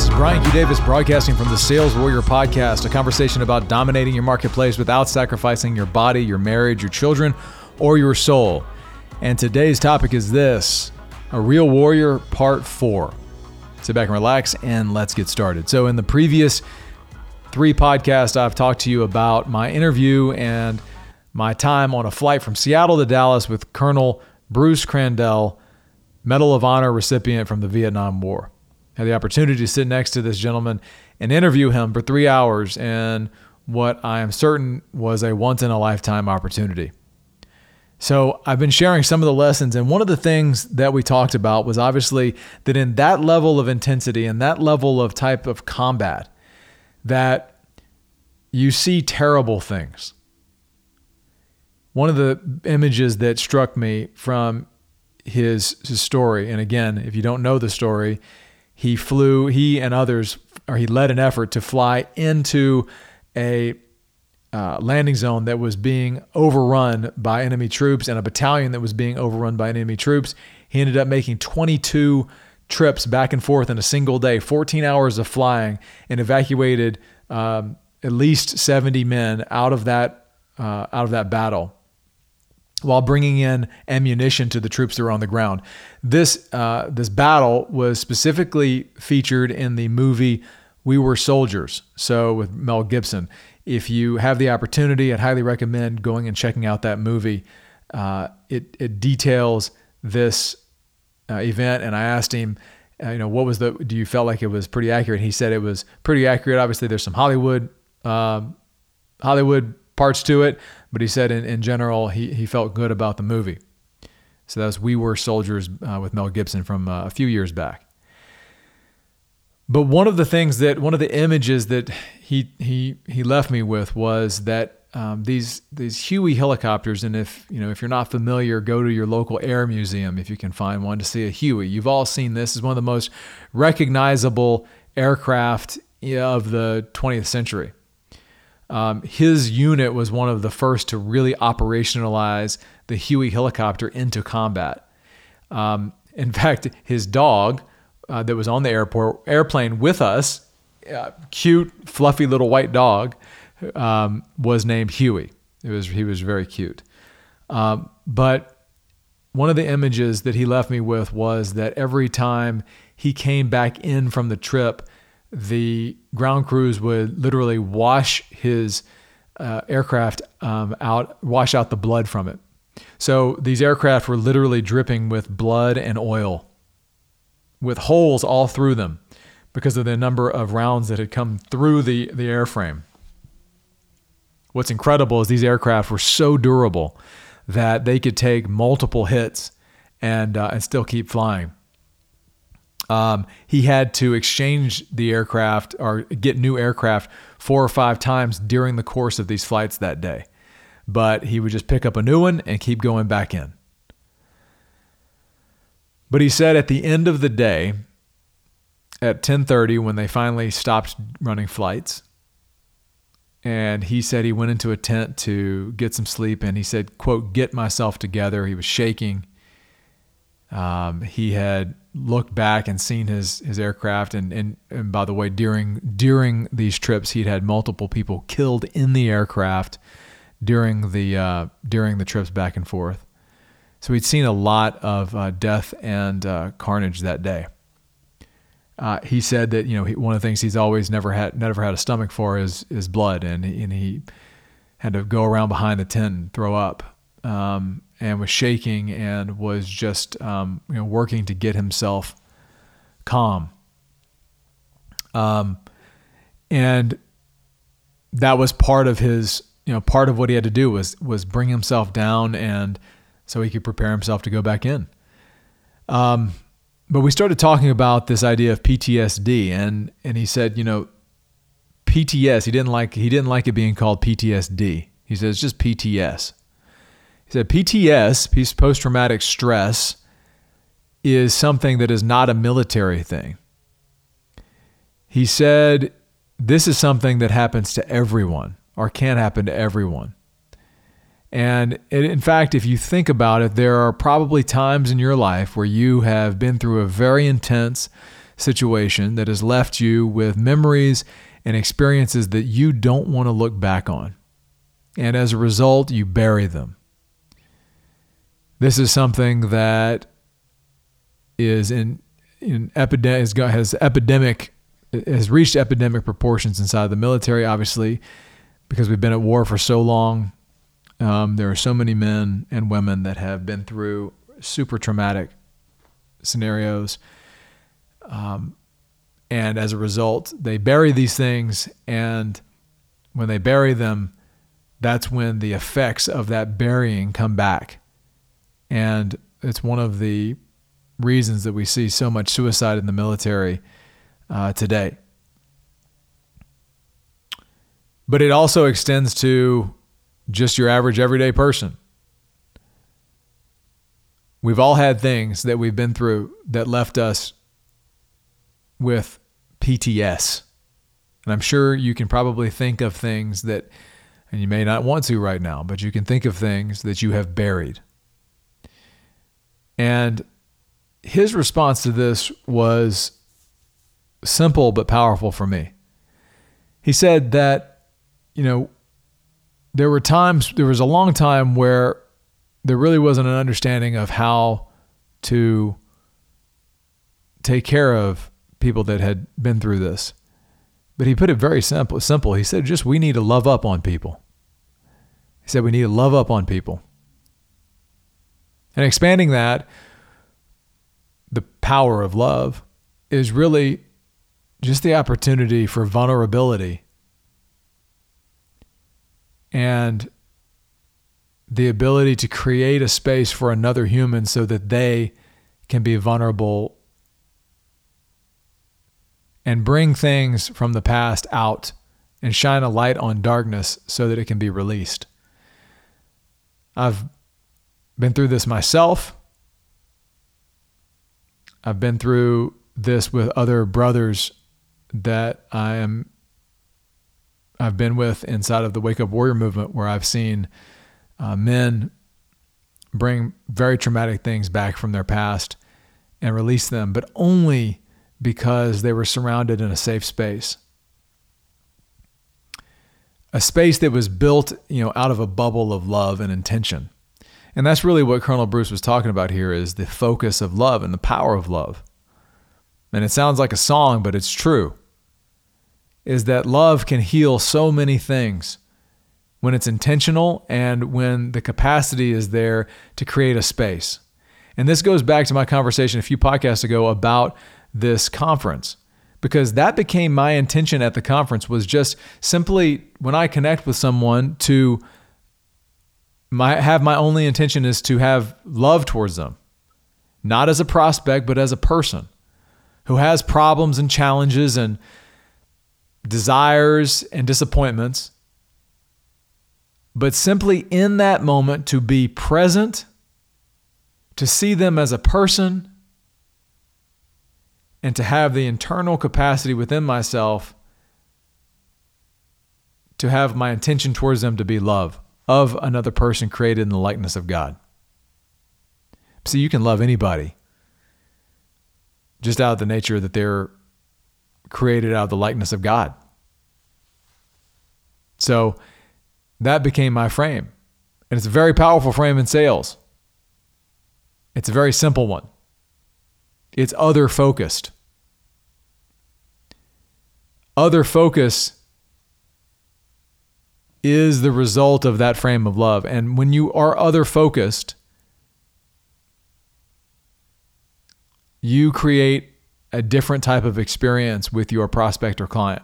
This is Brian Q. Davis broadcasting from the Sales Warrior Podcast, a conversation about dominating your marketplace without sacrificing your body, your marriage, your children, or your soul. And today's topic is this A Real Warrior Part 4. Sit back and relax, and let's get started. So, in the previous three podcasts, I've talked to you about my interview and my time on a flight from Seattle to Dallas with Colonel Bruce Crandall, Medal of Honor recipient from the Vietnam War. Had the opportunity to sit next to this gentleman and interview him for three hours, and what I am certain was a once in a lifetime opportunity. So, I've been sharing some of the lessons, and one of the things that we talked about was obviously that in that level of intensity and that level of type of combat, that you see terrible things. One of the images that struck me from his, his story, and again, if you don't know the story, he flew, he and others, or he led an effort to fly into a uh, landing zone that was being overrun by enemy troops and a battalion that was being overrun by enemy troops. He ended up making 22 trips back and forth in a single day, 14 hours of flying, and evacuated um, at least 70 men out of that uh, out of that battle while bringing in ammunition to the troops that were on the ground. This uh, this battle was specifically featured in the movie We Were Soldiers, so with Mel Gibson. If you have the opportunity, I'd highly recommend going and checking out that movie. Uh, it it details this uh, event, and I asked him, uh, you know, what was the? Do you felt like it was pretty accurate? He said it was pretty accurate. Obviously, there's some Hollywood um, Hollywood parts to it, but he said in, in general he, he felt good about the movie. So that was We Were Soldiers uh, with Mel Gibson from uh, a few years back. But one of the things that one of the images that he he he left me with was that um, these these Huey helicopters, and if you know if you're not familiar, go to your local air museum if you can find one to see a Huey. You've all seen this. is one of the most recognizable aircraft of the 20th century. Um, his unit was one of the first to really operationalize the Huey helicopter into combat. Um, in fact, his dog uh, that was on the airport airplane with us, uh, cute, fluffy little white dog, um, was named Huey. It was he was very cute. Um, but one of the images that he left me with was that every time he came back in from the trip, the ground crews would literally wash his uh, aircraft um, out, wash out the blood from it. So these aircraft were literally dripping with blood and oil, with holes all through them because of the number of rounds that had come through the, the airframe. What's incredible is these aircraft were so durable that they could take multiple hits and, uh, and still keep flying. Um, he had to exchange the aircraft or get new aircraft four or five times during the course of these flights that day. But he would just pick up a new one and keep going back in. But he said at the end of the day, at 10:30 when they finally stopped running flights, and he said he went into a tent to get some sleep and he said quote get myself together he was shaking um, he had looked back and seen his his aircraft and, and and by the way during during these trips he'd had multiple people killed in the aircraft during the uh, during the trips back and forth. So he'd seen a lot of uh, death and uh, carnage that day. Uh, he said that you know he, one of the things he's always never had never had a stomach for is is blood. And and he had to go around behind the tent and throw up. Um, and was shaking and was just um, you know working to get himself calm. Um, and that was part of his you know part of what he had to do was was bring himself down and so he could prepare himself to go back in. Um, but we started talking about this idea of PTSD and and he said you know PTS he didn't like he didn't like it being called PTSD. He it's just PTS. He said PTS, post traumatic stress, is something that is not a military thing. He said this is something that happens to everyone or can happen to everyone. And in fact, if you think about it, there are probably times in your life where you have been through a very intense situation that has left you with memories and experiences that you don't want to look back on. And as a result, you bury them. This is something that is in, in epidemic has epidemic has reached epidemic proportions inside the military. Obviously, because we've been at war for so long, um, there are so many men and women that have been through super traumatic scenarios. Um, and as a result, they bury these things. And when they bury them, that's when the effects of that burying come back. And it's one of the reasons that we see so much suicide in the military uh, today. But it also extends to just your average everyday person. We've all had things that we've been through that left us with PTS. And I'm sure you can probably think of things that, and you may not want to right now, but you can think of things that you have buried. And his response to this was simple but powerful for me. He said that, you know, there were times, there was a long time where there really wasn't an understanding of how to take care of people that had been through this. But he put it very simple. Simple. He said, "Just we need to love up on people." He said, "We need to love up on people." And expanding that, the power of love is really just the opportunity for vulnerability and the ability to create a space for another human so that they can be vulnerable and bring things from the past out and shine a light on darkness so that it can be released. I've been through this myself. I've been through this with other brothers that I am I've been with inside of the Wake Up Warrior movement where I've seen uh, men bring very traumatic things back from their past and release them, but only because they were surrounded in a safe space. A space that was built, you know, out of a bubble of love and intention. And that's really what Colonel Bruce was talking about here is the focus of love and the power of love. And it sounds like a song, but it's true. Is that love can heal so many things when it's intentional and when the capacity is there to create a space. And this goes back to my conversation a few podcasts ago about this conference because that became my intention at the conference was just simply when I connect with someone to my have my only intention is to have love towards them. Not as a prospect, but as a person who has problems and challenges and desires and disappointments but simply in that moment to be present, to see them as a person, and to have the internal capacity within myself to have my intention towards them to be love of another person created in the likeness of God. See, you can love anybody just out of the nature that they're created out of the likeness of God. So, that became my frame. And it's a very powerful frame in sales. It's a very simple one. It's other focused. Other focus is the result of that frame of love. And when you are other focused, you create a different type of experience with your prospect or client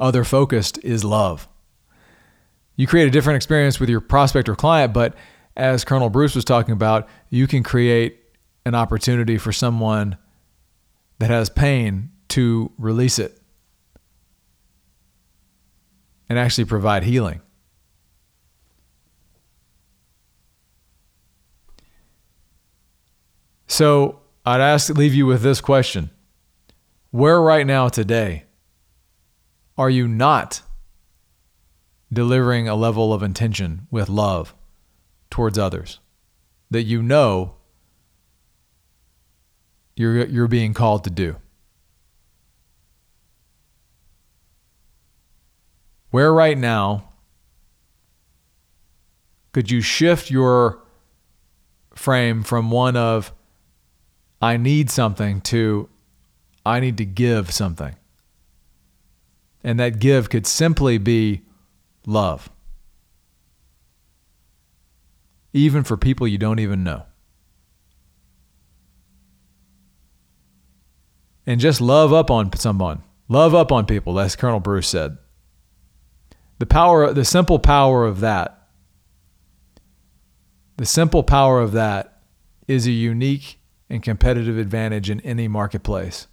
other focused is love. You create a different experience with your prospect or client, but as Colonel Bruce was talking about, you can create an opportunity for someone that has pain to release it and actually provide healing. So I'd ask leave you with this question. Where right now today are you not delivering a level of intention with love towards others that you know you're, you're being called to do. Where right now could you shift your frame from one of, I need something to, I need to give something? And that give could simply be love, even for people you don't even know. And just love up on someone, love up on people, as Colonel Bruce said. The power, the simple power of that, the simple power of that is a unique and competitive advantage in any marketplace.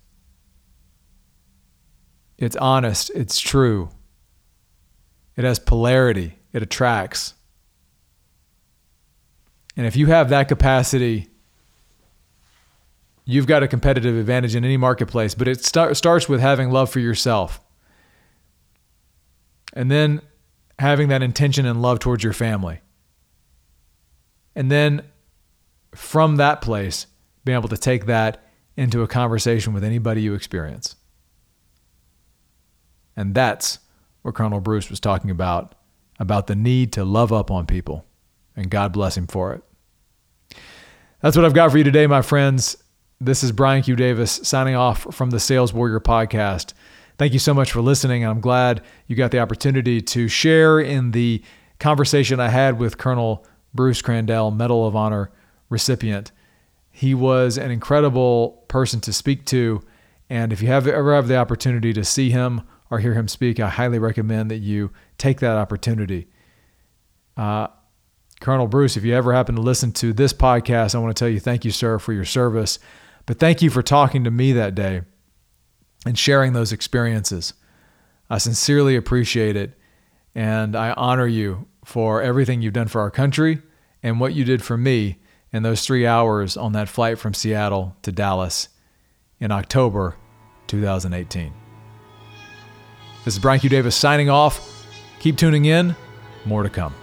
It's honest, it's true, it has polarity, it attracts. And if you have that capacity, you've got a competitive advantage in any marketplace, but it start, starts with having love for yourself. And then having that intention and love towards your family. And then from that place, being able to take that into a conversation with anybody you experience. And that's what Colonel Bruce was talking about about the need to love up on people. And God bless him for it. That's what I've got for you today, my friends. This is Brian Q. Davis signing off from the Sales Warrior podcast. Thank you so much for listening. I'm glad you got the opportunity to share in the conversation I had with Colonel Bruce Crandall, Medal of Honor recipient. He was an incredible person to speak to. And if you have ever have the opportunity to see him or hear him speak, I highly recommend that you take that opportunity. Uh, Colonel Bruce, if you ever happen to listen to this podcast, I want to tell you thank you, sir, for your service. But thank you for talking to me that day and sharing those experiences. I sincerely appreciate it. And I honor you for everything you've done for our country and what you did for me in those three hours on that flight from Seattle to Dallas in October 2018. This is Brian Q. Davis signing off. Keep tuning in. More to come.